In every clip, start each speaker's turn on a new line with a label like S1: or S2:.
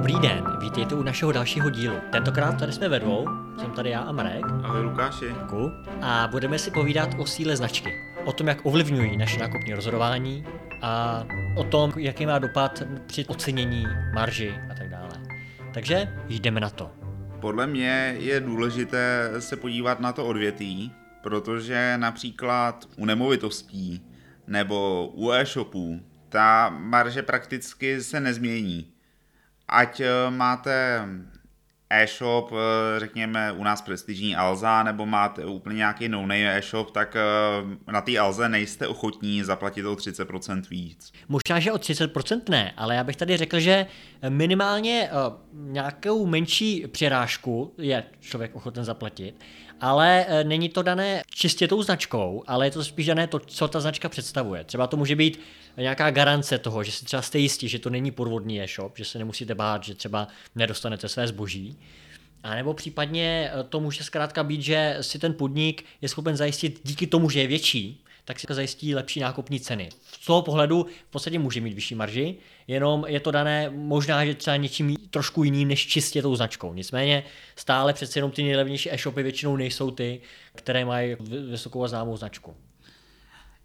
S1: Dobrý den, vítejte u našeho dalšího dílu. Tentokrát tady jsme ve dvou, jsem tady já a Marek.
S2: Ahoj Lukáši.
S1: Děkuju. A budeme si povídat o síle značky. O tom, jak ovlivňují naše nákupní rozhodování a o tom, jaký má dopad při ocenění marži a tak dále. Takže jdeme na to.
S2: Podle mě je důležité se podívat na to odvětví, protože například u nemovitostí nebo u e-shopů ta marže prakticky se nezmění. Ať eh, máte e-shop, eh, řekněme u nás prestižní Alza, nebo máte úplně nějaký no-name e-shop, tak eh, na té Alze nejste ochotní zaplatit o 30% víc.
S1: Možná, že o 30% ne, ale já bych tady řekl, že minimálně nějakou menší přirážku je člověk ochoten zaplatit, ale není to dané čistě tou značkou, ale je to spíš dané to, co ta značka představuje. Třeba to může být nějaká garance toho, že si třeba jste jistí, že to není podvodný e-shop, že se nemusíte bát, že třeba nedostanete své zboží. A nebo případně to může zkrátka být, že si ten podnik je schopen zajistit díky tomu, že je větší, tak si zajistí lepší nákupní ceny. Z toho pohledu v podstatě může mít vyšší marži, jenom je to dané možná, že třeba něčím trošku jiným než čistě tou značkou. Nicméně stále přece jenom ty nejlevnější e-shopy většinou nejsou ty, které mají vysokou a známou značku.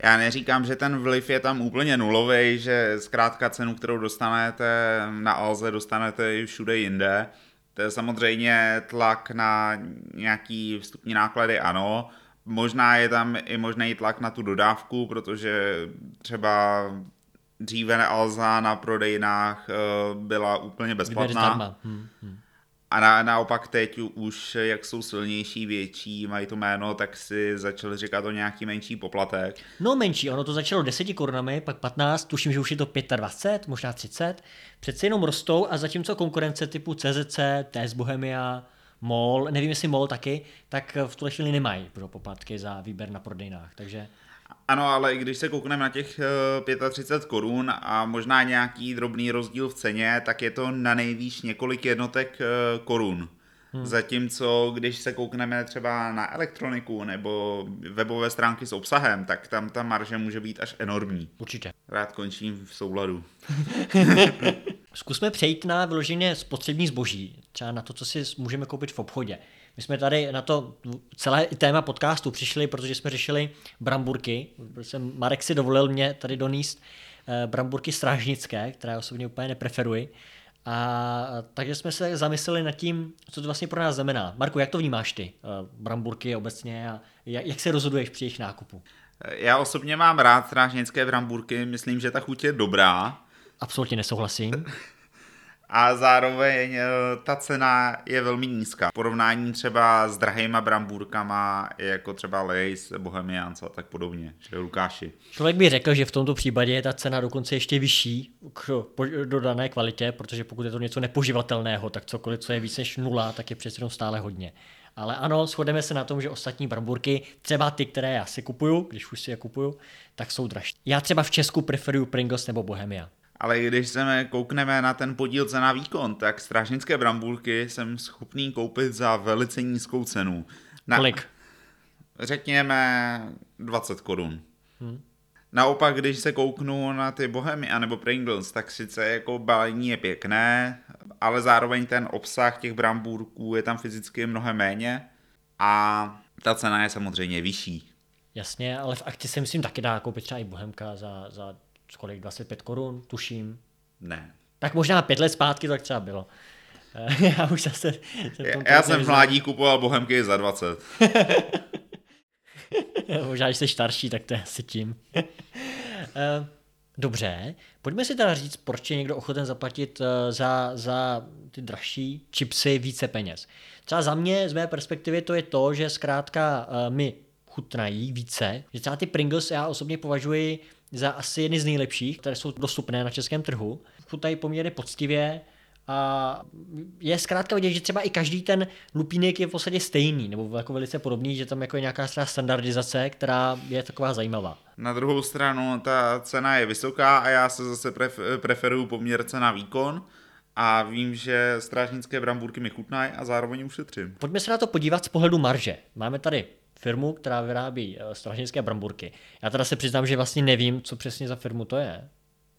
S2: Já neříkám, že ten vliv je tam úplně nulový, že zkrátka cenu, kterou dostanete na Alze, dostanete i všude jinde. To je samozřejmě tlak na nějaký vstupní náklady, ano. Možná je tam i možný tlak na tu dodávku, protože třeba dříve na Alza na prodejnách eh, byla úplně bezplatná. Hmm, hmm. A na, naopak teď už, jak jsou silnější, větší, mají to jméno, tak si začali říkat o nějaký menší poplatek.
S1: No menší, ono to začalo 10 korunami, pak 15, tuším, že už je to 25, možná 30. Přece jenom rostou a zatímco konkurence typu CZC, TS Bohemia, MOL, nevím jestli MOL taky, tak v tuhle chvíli nemají pro poplatky za výběr na prodejnách, takže...
S2: Ano, ale i když se koukneme na těch 35 eh, korun a možná nějaký drobný rozdíl v ceně, tak je to na nejvýš několik jednotek eh, korun. Hmm. Zatímco, když se koukneme třeba na elektroniku nebo webové stránky s obsahem, tak tam ta marže může být až enormní.
S1: Určitě.
S2: Rád končím v souladu.
S1: Zkusme přejít na vyloženě spotřební zboží, třeba na to, co si můžeme koupit v obchodě. My jsme tady na to celé téma podcastu přišli, protože jsme řešili bramburky. Marek si dovolil mě tady doníst eh, bramburky strážnické, které osobně úplně nepreferuji. A takže jsme se zamysleli nad tím, co to vlastně pro nás znamená. Marku, jak to vnímáš ty, eh, bramburky obecně a jak, jak se rozhoduješ při jejich nákupu?
S2: Já osobně mám rád strážnické bramburky, myslím, že ta chuť je dobrá.
S1: Absolutně nesouhlasím.
S2: a zároveň eh, ta cena je velmi nízká. V porovnání třeba s drahýma brambůrkama, jako třeba Lace, Bohemians a tak podobně, že Lukáši.
S1: Člověk by řekl, že v tomto případě je ta cena dokonce ještě vyšší k dodané kvalitě, protože pokud je to něco nepoživatelného, tak cokoliv, co je více než nula, tak je přece stále hodně. Ale ano, shodeme se na tom, že ostatní bramburky, třeba ty, které já si kupuju, když už si je kupuju, tak jsou dražší. Já třeba v Česku preferuju Pringles nebo Bohemia.
S2: Ale když se koukneme na ten podíl cena výkon, tak strážnické brambulky jsem schopný koupit za velice nízkou cenu.
S1: Na, Kolik?
S2: Řekněme 20 korun. Hmm. Naopak, když se kouknu na ty Bohemy nebo Pringles, tak sice jako balení je pěkné, ale zároveň ten obsah těch brambůrků je tam fyzicky mnohem méně a ta cena je samozřejmě vyšší.
S1: Jasně, ale v akci se myslím taky dá koupit třeba i Bohemka za, za kolik, 25 korun, tuším.
S2: Ne.
S1: Tak možná pět let zpátky tak třeba bylo. já už zase...
S2: Já, já jsem v mládí kupoval bohemky za 20.
S1: možná, že jsi starší, tak to je asi tím. Eh, dobře, pojďme si teda říct, proč je někdo ochoten zaplatit eh, za, za ty dražší chipsy více peněz. Třeba za mě, z mé perspektivy, to je to, že zkrátka eh, mi chutnají více, že třeba ty Pringles já osobně považuji za asi jedny z nejlepších, které jsou dostupné na českém trhu. Chutají poměrně poctivě a je zkrátka vidět, že třeba i každý ten lupínek je v podstatě stejný, nebo jako velice podobný, že tam jako je nějaká standardizace, která je taková zajímavá.
S2: Na druhou stranu ta cena je vysoká a já se zase preferuju poměr cena výkon, a vím, že strážnické brambůrky mi chutnají a zároveň ušetřím.
S1: Pojďme se na to podívat z pohledu marže. Máme tady firmu, která vyrábí eh, stražnické bramburky. Já teda se přiznám, že vlastně nevím, co přesně za firmu to je.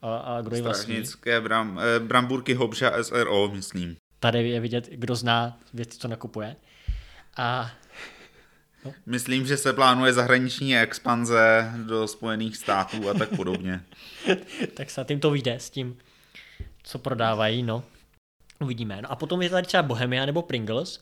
S1: a, a kdo je vlastní.
S2: Strážnické bram, eh, bramburky Hobža SRO, myslím.
S1: Tady je vidět, kdo zná věci, co nakupuje. A
S2: Myslím, že se plánuje zahraniční expanze do Spojených států a tak podobně.
S1: tak snad jim to vyjde s tím, co prodávají, no. Uvidíme. No a potom je tady třeba Bohemia nebo Pringles,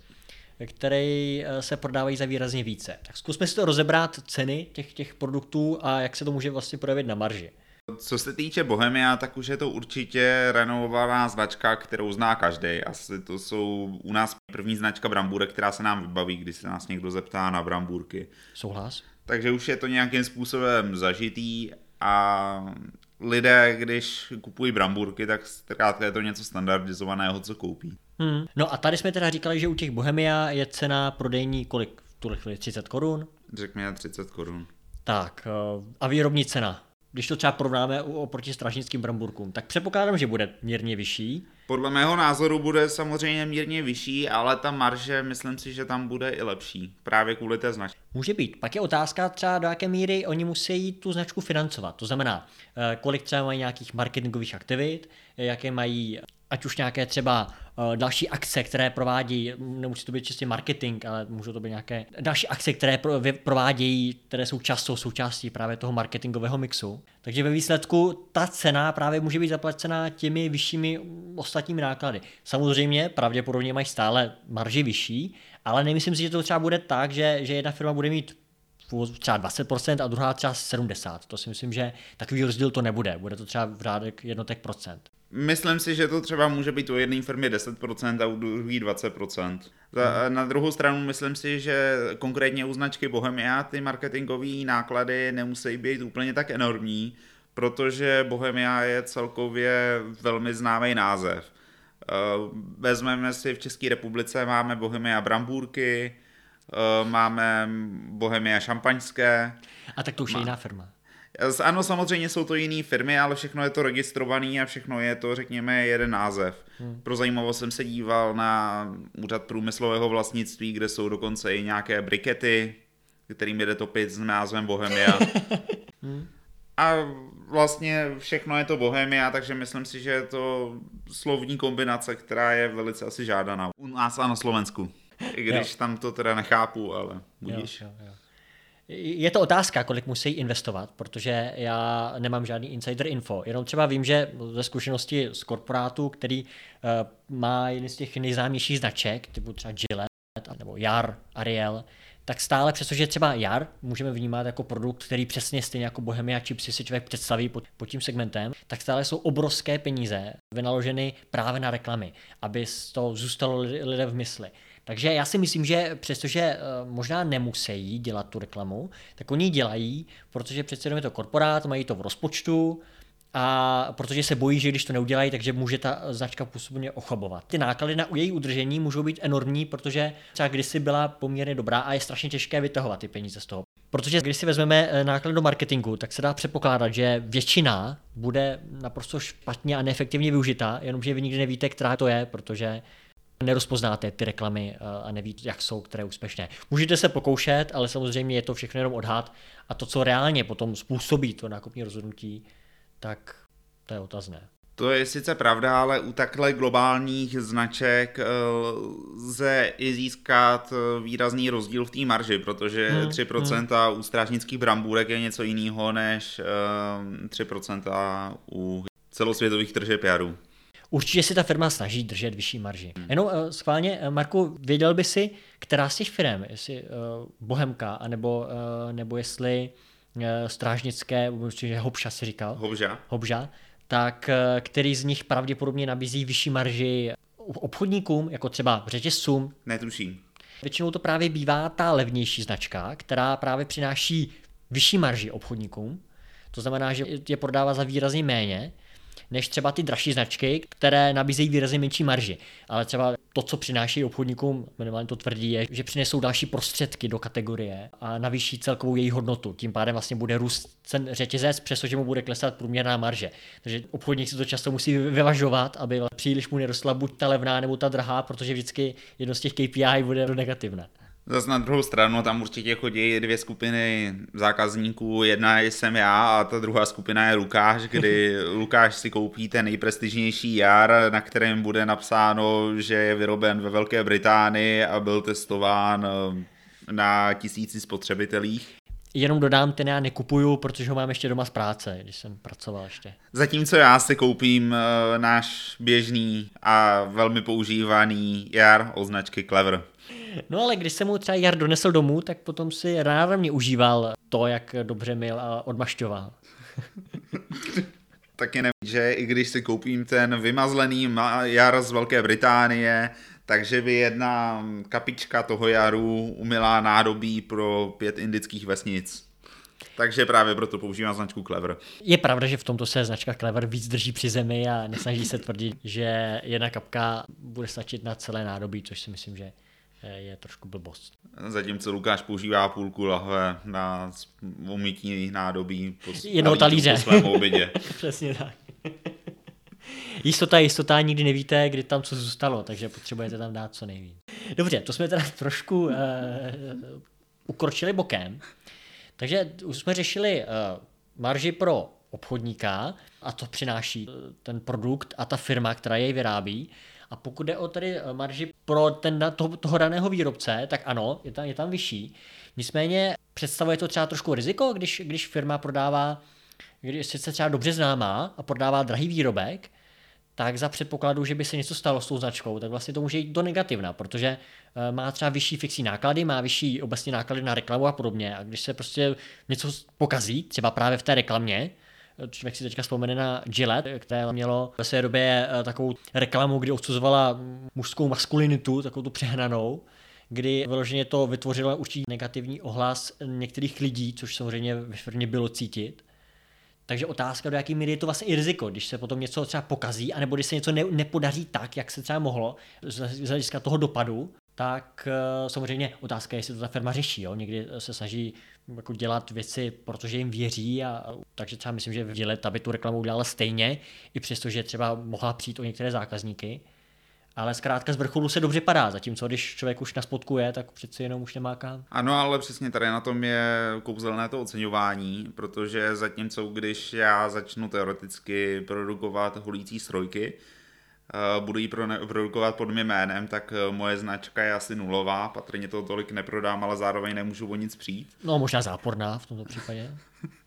S1: který eh, se prodávají za výrazně více. Tak zkusme si to rozebrat ceny těch, těch produktů a jak se to může vlastně projevit na marži.
S2: Co se týče Bohemia, tak už je to určitě renovovaná značka, kterou zná každý. Asi to jsou u nás první značka brambůrek, která se nám vybaví, když se nás někdo zeptá na brambůrky.
S1: Souhlas?
S2: Takže už je to nějakým způsobem zažitý a lidé, když kupují brambůrky, tak zkrátka je to něco standardizovaného, co koupí.
S1: Hmm. No a tady jsme teda říkali, že u těch Bohemia je cena prodejní kolik? V tuhle chvíli 30 korun?
S2: Řekněme 30 korun.
S1: Tak eh, a výrobní cena? Když to třeba porovnáme oproti stražnickým bramburkům, tak předpokládám, že bude mírně vyšší.
S2: Podle mého názoru bude samozřejmě mírně vyšší, ale ta marže, myslím si, že tam bude i lepší, právě kvůli té značce.
S1: Může být. Pak je otázka třeba, do jaké míry oni musí tu značku financovat. To znamená, eh, kolik třeba mají nějakých marketingových aktivit, jaké mají ať už nějaké třeba uh, další akce, které provádí, nemusí to být čistě marketing, ale můžou to být nějaké další akce, které pro, provádějí, které jsou často součástí právě toho marketingového mixu. Takže ve výsledku ta cena právě může být zaplacená těmi vyššími ostatními náklady. Samozřejmě pravděpodobně mají stále marži vyšší, ale nemyslím si, že to třeba bude tak, že, že jedna firma bude mít třeba 20% a druhá třeba 70%. To si myslím, že takový rozdíl to nebude. Bude to třeba v řádek jednotek procent.
S2: Myslím si, že to třeba může být u jedné firmy 10% a u druhé 20%. Za, hmm. Na druhou stranu myslím si, že konkrétně u značky Bohemia ty marketingové náklady nemusí být úplně tak enormní, protože Bohemia je celkově velmi známý název. Eh, vezmeme si v České republice, máme Bohemia Brambůrky, máme Bohemia Šampaňské.
S1: A tak to už je jiná firma.
S2: Ano, samozřejmě jsou to jiné firmy, ale všechno je to registrované a všechno je to, řekněme, jeden název. Hmm. Pro zajímavost jsem se díval na úřad průmyslového vlastnictví, kde jsou dokonce i nějaké brikety, kterým jde topit s názvem Bohemia. hmm. A vlastně všechno je to Bohemia, takže myslím si, že je to slovní kombinace, která je velice asi žádaná. U nás a na Slovensku. I když jo. tam to teda nechápu, ale budíš. Jo, jo, jo.
S1: Je to otázka, kolik musí investovat, protože já nemám žádný insider info. Jenom třeba vím, že ze zkušenosti z korporátu, který uh, má jeden z těch nejznámějších značek, typu třeba Gillette nebo Jar, Ariel, tak stále, přestože třeba Jar můžeme vnímat jako produkt, který přesně stejně jako Bohemia Chipsy si člověk představí pod, pod tím segmentem, tak stále jsou obrovské peníze vynaloženy právě na reklamy, aby to zůstalo lidem v mysli. Takže já si myslím, že přestože eh, možná nemusí dělat tu reklamu, tak oni dělají, protože přece jenom je to korporát, mají to v rozpočtu, a protože se bojí, že když to neudělají, takže může ta značka působně ochabovat. Ty náklady na její udržení můžou být enormní, protože třeba kdysi byla poměrně dobrá a je strašně těžké vytahovat ty peníze z toho. Protože když si vezmeme eh, náklady do marketingu, tak se dá předpokládat, že většina bude naprosto špatně a neefektivně využita, jenomže vy nikdy nevíte, která to je, protože nerozpoznáte ty reklamy eh, a nevíte, jak jsou, které úspěšné. Můžete se pokoušet, ale samozřejmě je to všechno jenom odhad a to, co reálně potom způsobí to nákupní rozhodnutí, tak to je otazné.
S2: To je sice pravda, ale u takhle globálních značek eh, lze i získat eh, výrazný rozdíl v té marži, protože hmm, 3% hmm. u strážnických brambůrek je něco jiného než 3% u celosvětových tržeb jarů.
S1: Určitě si ta firma snaží držet vyšší marži. Hmm. Jenom uh, schválně, uh, Marku, věděl by si, která z těch firm, jestli uh, Bohemka, anebo, uh, nebo jestli uh, strážnické, určitě Hobša si říkal.
S2: Hobža.
S1: Hobža. Tak uh, který z nich pravděpodobně nabízí vyšší marži obchodníkům, jako třeba řetězcům?
S2: Netuším.
S1: Většinou to právě bývá ta levnější značka, která právě přináší vyšší marži obchodníkům. To znamená, že je prodává za výrazně méně než třeba ty dražší značky, které nabízejí výrazně menší marži. Ale třeba to, co přináší obchodníkům, minimálně to tvrdí, je, že přinesou další prostředky do kategorie a navýší celkovou její hodnotu. Tím pádem vlastně bude růst cen řetězec, přestože mu bude klesat průměrná marže. Takže obchodník si to často musí vyvažovat, aby příliš mu nerostla buď ta levná nebo ta drahá, protože vždycky jedno z těch KPI bude negativné.
S2: Zase na druhou stranu tam určitě chodí dvě skupiny zákazníků. Jedna jsem já a ta druhá skupina je Lukáš, kdy Lukáš si koupí ten nejprestižnější jar, na kterém bude napsáno, že je vyroben ve Velké Británii a byl testován eh, na tisíci spotřebitelích.
S1: Jenom dodám, ten já nekupuju, protože ho mám ještě doma z práce, když jsem pracoval ještě.
S2: Zatímco já si koupím uh, náš běžný a velmi používaný jar o značky Clever.
S1: No ale když jsem mu třeba jar donesl domů, tak potom si rávně užíval to, jak dobře mil a odmašťoval.
S2: Taky nevím, že i když si koupím ten vymazlený jar z Velké Británie, takže by jedna kapička toho jaru umila nádobí pro pět indických vesnic. Takže právě proto používám značku Clever.
S1: Je pravda, že v tomto se značka Clever víc drží při zemi a nesnaží se tvrdit, že jedna kapka bude stačit na celé nádobí, což si myslím, že je trošku blbost.
S2: Zatímco Lukáš používá půlku lahve na umytí nádobí
S1: po, Jednoho talíře.
S2: po svém obědě.
S1: Přesně tak. Jistota, jistota, nikdy nevíte, kdy tam co zůstalo, takže potřebujete tam dát co nejvíc. Dobře, to jsme teda trošku uh, ukročili bokem. Takže už jsme řešili uh, marži pro obchodníka a to přináší ten produkt a ta firma, která jej vyrábí. A pokud jde o tedy marži pro ten, toho, toho daného výrobce, tak ano, je tam, je tam vyšší. Nicméně představuje to třeba trošku riziko, když, když firma prodává, když se třeba dobře známá a prodává drahý výrobek, tak za předpokladu, že by se něco stalo s tou značkou, tak vlastně to může jít do negativna, protože eh, má třeba vyšší fixní náklady, má vyšší obecně náklady na reklamu a podobně. A když se prostě něco pokazí, třeba právě v té reklamě, eh, člověk si teďka vzpomene na Gillette, které mělo ve své době eh, takovou reklamu, kdy odsuzovala mužskou maskulinitu, takovou tu přehnanou, kdy vyloženě to vytvořilo určitý negativní ohlas některých lidí, což samozřejmě ve firmě bylo cítit. Takže otázka, do jaké míry je to vlastně i riziko, když se potom něco třeba pokazí, anebo když se něco ne, nepodaří tak, jak se třeba mohlo, z hlediska toho dopadu, tak uh, samozřejmě otázka je, jestli to ta firma řeší. Jo? Někdy se snaží jako dělat věci, protože jim věří, a, takže třeba myslím, že v aby tu reklamu udělala stejně, i přesto, že třeba mohla přijít o některé zákazníky ale zkrátka z vrcholu se dobře padá, zatímco když člověk už na spodku je, tak přeci jenom už nemá kam.
S2: Ano, ale přesně tady na tom je kouzelné to oceňování, protože zatímco když já začnu teoreticky produkovat holící strojky, eh, budu ji produkovat pod mým jménem, tak eh, moje značka je asi nulová, patrně to tolik neprodám, ale zároveň nemůžu o nic přijít.
S1: No možná záporná v tomto případě.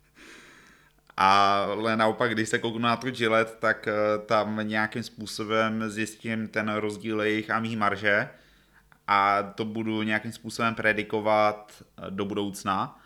S2: Ale naopak, když se kouknu na to Gillette, tak eh, tam nějakým způsobem zjistím ten rozdíl jejich a mý marže a to budu nějakým způsobem predikovat eh, do budoucna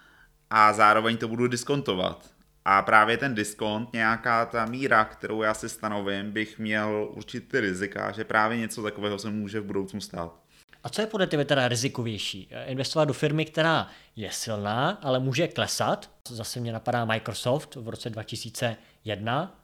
S2: a zároveň to budu diskontovat. A právě ten diskont, nějaká ta míra, kterou já si stanovím, bych měl určitý rizika, že právě něco takového se může v budoucnu stát.
S1: A co je podle tebe teda rizikovější? Investovat do firmy, která je silná, ale může klesat. Zase mě napadá Microsoft v roce 2001.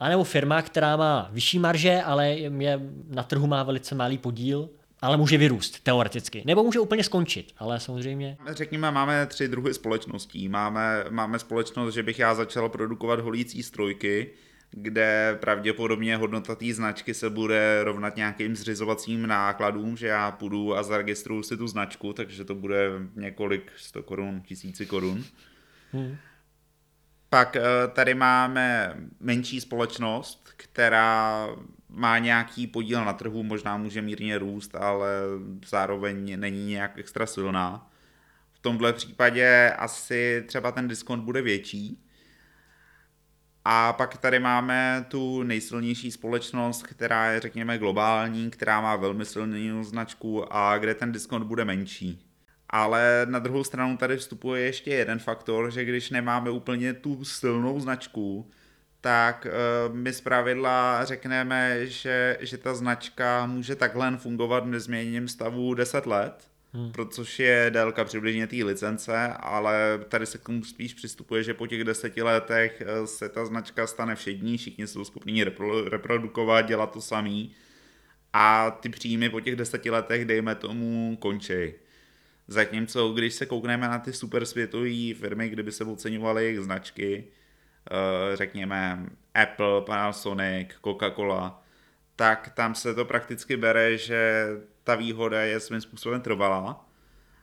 S1: A nebo firma, která má vyšší marže, ale je, na trhu má velice malý podíl, ale může vyrůst teoreticky. Nebo může úplně skončit, ale samozřejmě.
S2: Řekněme, máme tři druhy společností. Máme, máme společnost, že bych já začal produkovat holící strojky, kde pravděpodobně hodnota té značky se bude rovnat nějakým zřizovacím nákladům, že já půjdu a zaregistruju si tu značku, takže to bude několik sto korun, tisíci korun. Hmm. Pak eh, tady máme menší společnost, která má nějaký podíl na trhu, možná může mírně růst, ale zároveň není nějak extra silná. V tomhle případě asi třeba ten diskont bude větší, a pak tady máme tu nejsilnější společnost, která je, řekněme, globální, která má velmi silnou značku a kde ten diskont bude menší. Ale na druhou stranu tady vstupuje ještě jeden faktor, že když nemáme úplně tu silnou značku, tak uh, my pravidla řekneme, že, že ta značka může takhle fungovat v nezměněném stavu 10 let hmm. což je délka přibližně té licence, ale tady se k tomu spíš přistupuje, že po těch deseti letech eh, se ta značka stane všední, všichni jsou schopni reprodukovat, dělat to samý a ty příjmy po těch deseti letech, dejme tomu, končí. Zatímco, když se koukneme na ty super světové firmy, kdyby se oceňovaly jejich značky, eh, řekněme Apple, Panasonic, Coca-Cola, tak tam se to prakticky bere, že ta výhoda je svým způsobem trvalá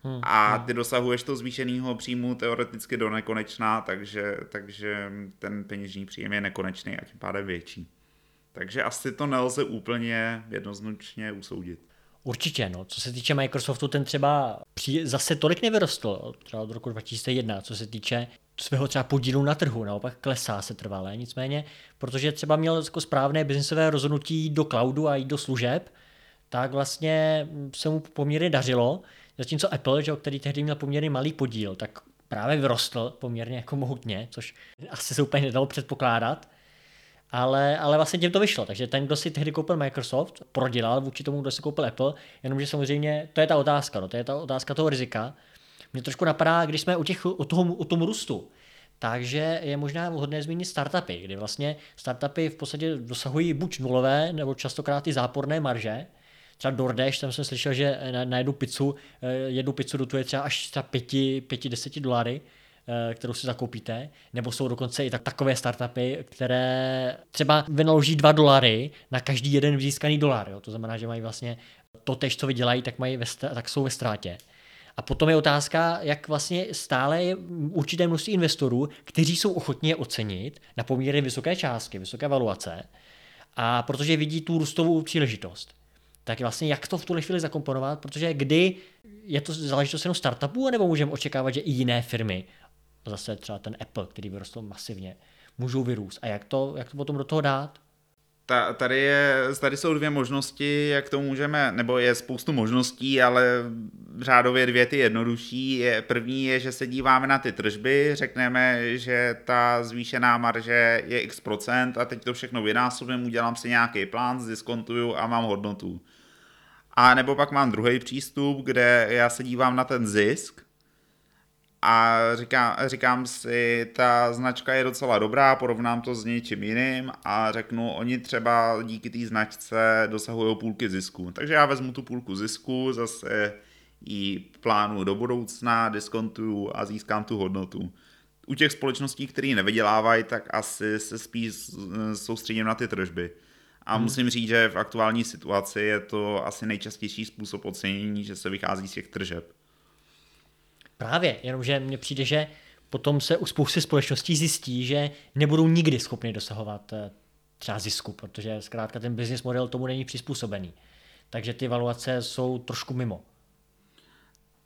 S2: Hmm. A ty dosahuješ to zvýšeného příjmu teoreticky do nekonečná, takže, takže ten peněžní příjem je nekonečný a tím pádem větší. Takže asi to nelze úplně jednoznačně usoudit.
S1: Určitě, no. Co se týče Microsoftu, ten třeba zase tolik nevyrostl, třeba od roku 2001, co se týče svého třeba podílu na trhu, naopak klesá se trvalé, nicméně, protože třeba měl jako správné biznisové rozhodnutí do cloudu a jít do služeb, tak vlastně se mu poměrně dařilo, zatímco Apple, že, který tehdy měl poměrně malý podíl, tak právě vyrostl poměrně jako mohutně, což asi se úplně nedalo předpokládat, ale, ale vlastně tím to vyšlo. Takže ten, kdo si tehdy koupil Microsoft, prodělal vůči tomu, kdo si koupil Apple, jenomže samozřejmě to je ta otázka, no, to je ta otázka toho rizika. Mě trošku napadá, když jsme u, těch, u, toho, u tom růstu, takže je možná vhodné zmínit startupy, kdy vlastně startupy v podstatě dosahují buď nulové, nebo častokrát i záporné marže. Třeba DoorDash, tam jsem slyšel, že na, na jednu pizzu, eh, jednu pizzu dotuje třeba až třeba 5-10 dolary, Eh, kterou si zakoupíte, nebo jsou dokonce i tak, takové startupy, které třeba vynaloží 2 dolary na každý jeden získaný dolar. Jo? To znamená, že mají vlastně to tež, co vydělají, tak, mají ve, tak jsou ve ztrátě. A potom je otázka, jak vlastně stále je určité množství investorů, kteří jsou ochotní je ocenit na poměrně vysoké částky, vysoké valuace, a protože vidí tu růstovou příležitost. Tak vlastně jak to v tuhle chvíli zakomponovat, protože kdy je to záležitost jenom startupů, nebo můžeme očekávat, že i jiné firmy zase třeba ten Apple, který vyrostl masivně, můžou vyrůst. A jak to, jak to potom do toho dát?
S2: Ta, tady, je, tady jsou dvě možnosti, jak to můžeme, nebo je spoustu možností, ale řádově dvě ty jednodušší. Je, první je, že se díváme na ty tržby, řekneme, že ta zvýšená marže je x procent a teď to všechno vynásobím, udělám si nějaký plán, zdiskontuju a mám hodnotu. A nebo pak mám druhý přístup, kde já se dívám na ten zisk a říkám, říkám si, ta značka je docela dobrá, porovnám to s něčím jiným a řeknu, oni třeba díky té značce dosahují půlky zisku. Takže já vezmu tu půlku zisku, zase ji plánu do budoucna, diskontuju a získám tu hodnotu. U těch společností, které nevydělávají, tak asi se spíš soustředím na ty tržby. A hmm. musím říct, že v aktuální situaci je to asi nejčastější způsob ocenění, že se vychází z těch tržeb.
S1: Právě, jenomže mně přijde, že potom se u spousty společností zjistí, že nebudou nikdy schopni dosahovat eh, třeba zisku, protože zkrátka ten business model tomu není přizpůsobený. Takže ty valuace jsou trošku mimo.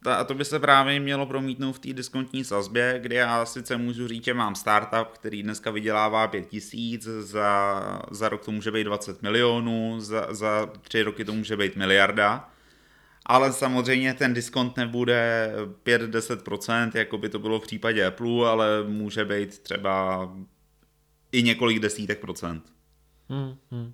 S2: A to by se právě mělo promítnout v té diskontní sazbě, kde já sice můžu říct, že mám startup, který dneska vydělává 5 tisíc, za, za rok to může být 20 milionů, za, za tři roky to může být miliarda, ale samozřejmě ten diskont nebude 5-10%, jako by to bylo v případě Apple, ale může být třeba i několik desítek procent. Hmm, hmm.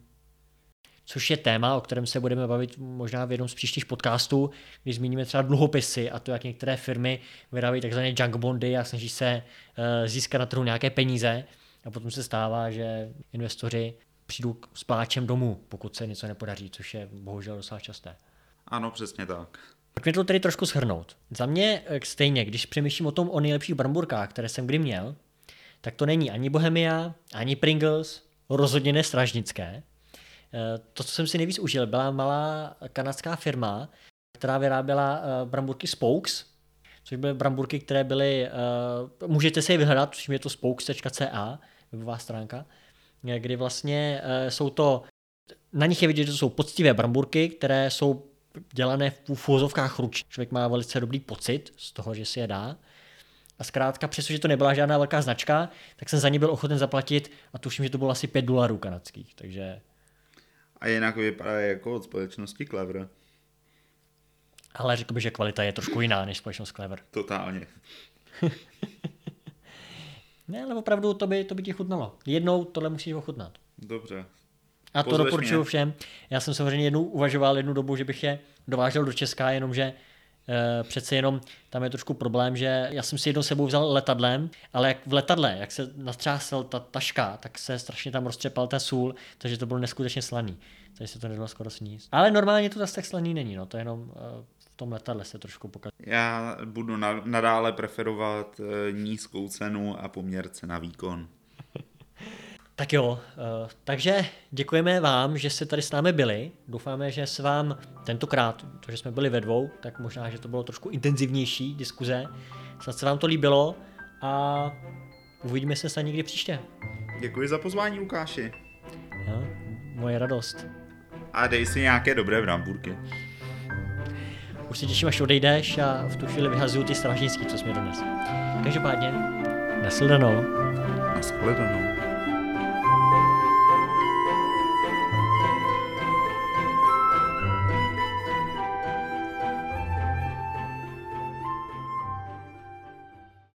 S1: Což je téma, o kterém se budeme bavit možná v jednom z příštích podcastů, když zmíníme třeba dluhopisy a to, jak některé firmy vydávají takzvané junk bondy a snaží se uh, získat na trhu nějaké peníze a potom se stává, že investoři přijdou s pláčem domů, pokud se něco nepodaří, což je bohužel docela časté.
S2: Ano, přesně tak.
S1: Pojďme to tedy trošku shrnout. Za mě eh, stejně, když přemýšlím o tom o nejlepších bramburkách, které jsem kdy měl, tak to není ani Bohemia, ani Pringles, rozhodně ne stražnické. Eh, to, co jsem si nejvíc užil, byla malá kanadská firma, která vyráběla eh, bramburky Spokes, což byly bramburky, které byly, můžete si je vyhledat, což je to spokes.ca, webová stránka, kdy vlastně jsou to na nich je vidět, že to jsou poctivé bramburky, které jsou dělané v úfozovkách ruč. Člověk má velice dobrý pocit z toho, že si je dá. A zkrátka, přestože to nebyla žádná velká značka, tak jsem za ně byl ochoten zaplatit a tuším, že to bylo asi 5 dolarů kanadských, takže...
S2: A jinak vypadá jako od společnosti Clever.
S1: Ale řekl bych, že kvalita je trošku jiná než společnost Clever.
S2: Totálně.
S1: ne, ale opravdu to by, to by ti chutnalo. Jednou tohle musíš ochutnat.
S2: Dobře,
S1: a to doporučuju všem. Já jsem samozřejmě jednou uvažoval jednu dobu, že bych je dovážel do Česka, jenomže přece jenom tam je trošku problém, že já jsem si jednou sebou vzal letadlem, ale jak v letadle, jak se natřásl ta taška, tak se strašně tam roztřepal ten sůl, takže to bylo neskutečně slaný. Takže se to nedalo skoro sníst. Ale normálně to zase tak slaný není, no, to jenom uh, v tom letadle se trošku pokazí.
S2: Já budu nadále preferovat uh, nízkou cenu a poměr cena výkon.
S1: Tak jo, uh, takže děkujeme vám, že jste tady s námi byli. Doufáme, že se vám tentokrát, to, že jsme byli ve dvou, tak možná, že to bylo trošku intenzivnější diskuze. Snad se vám to líbilo a uvidíme se snad někdy příště.
S2: Děkuji za pozvání, Lukáši.
S1: Jo, moje radost.
S2: A dej si nějaké dobré brambůrky.
S1: Už se těším, až odejdeš a v tu chvíli vyhazuju ty stražnický, co jsme dones. Každopádně, nasledanou.
S2: Naschledanou.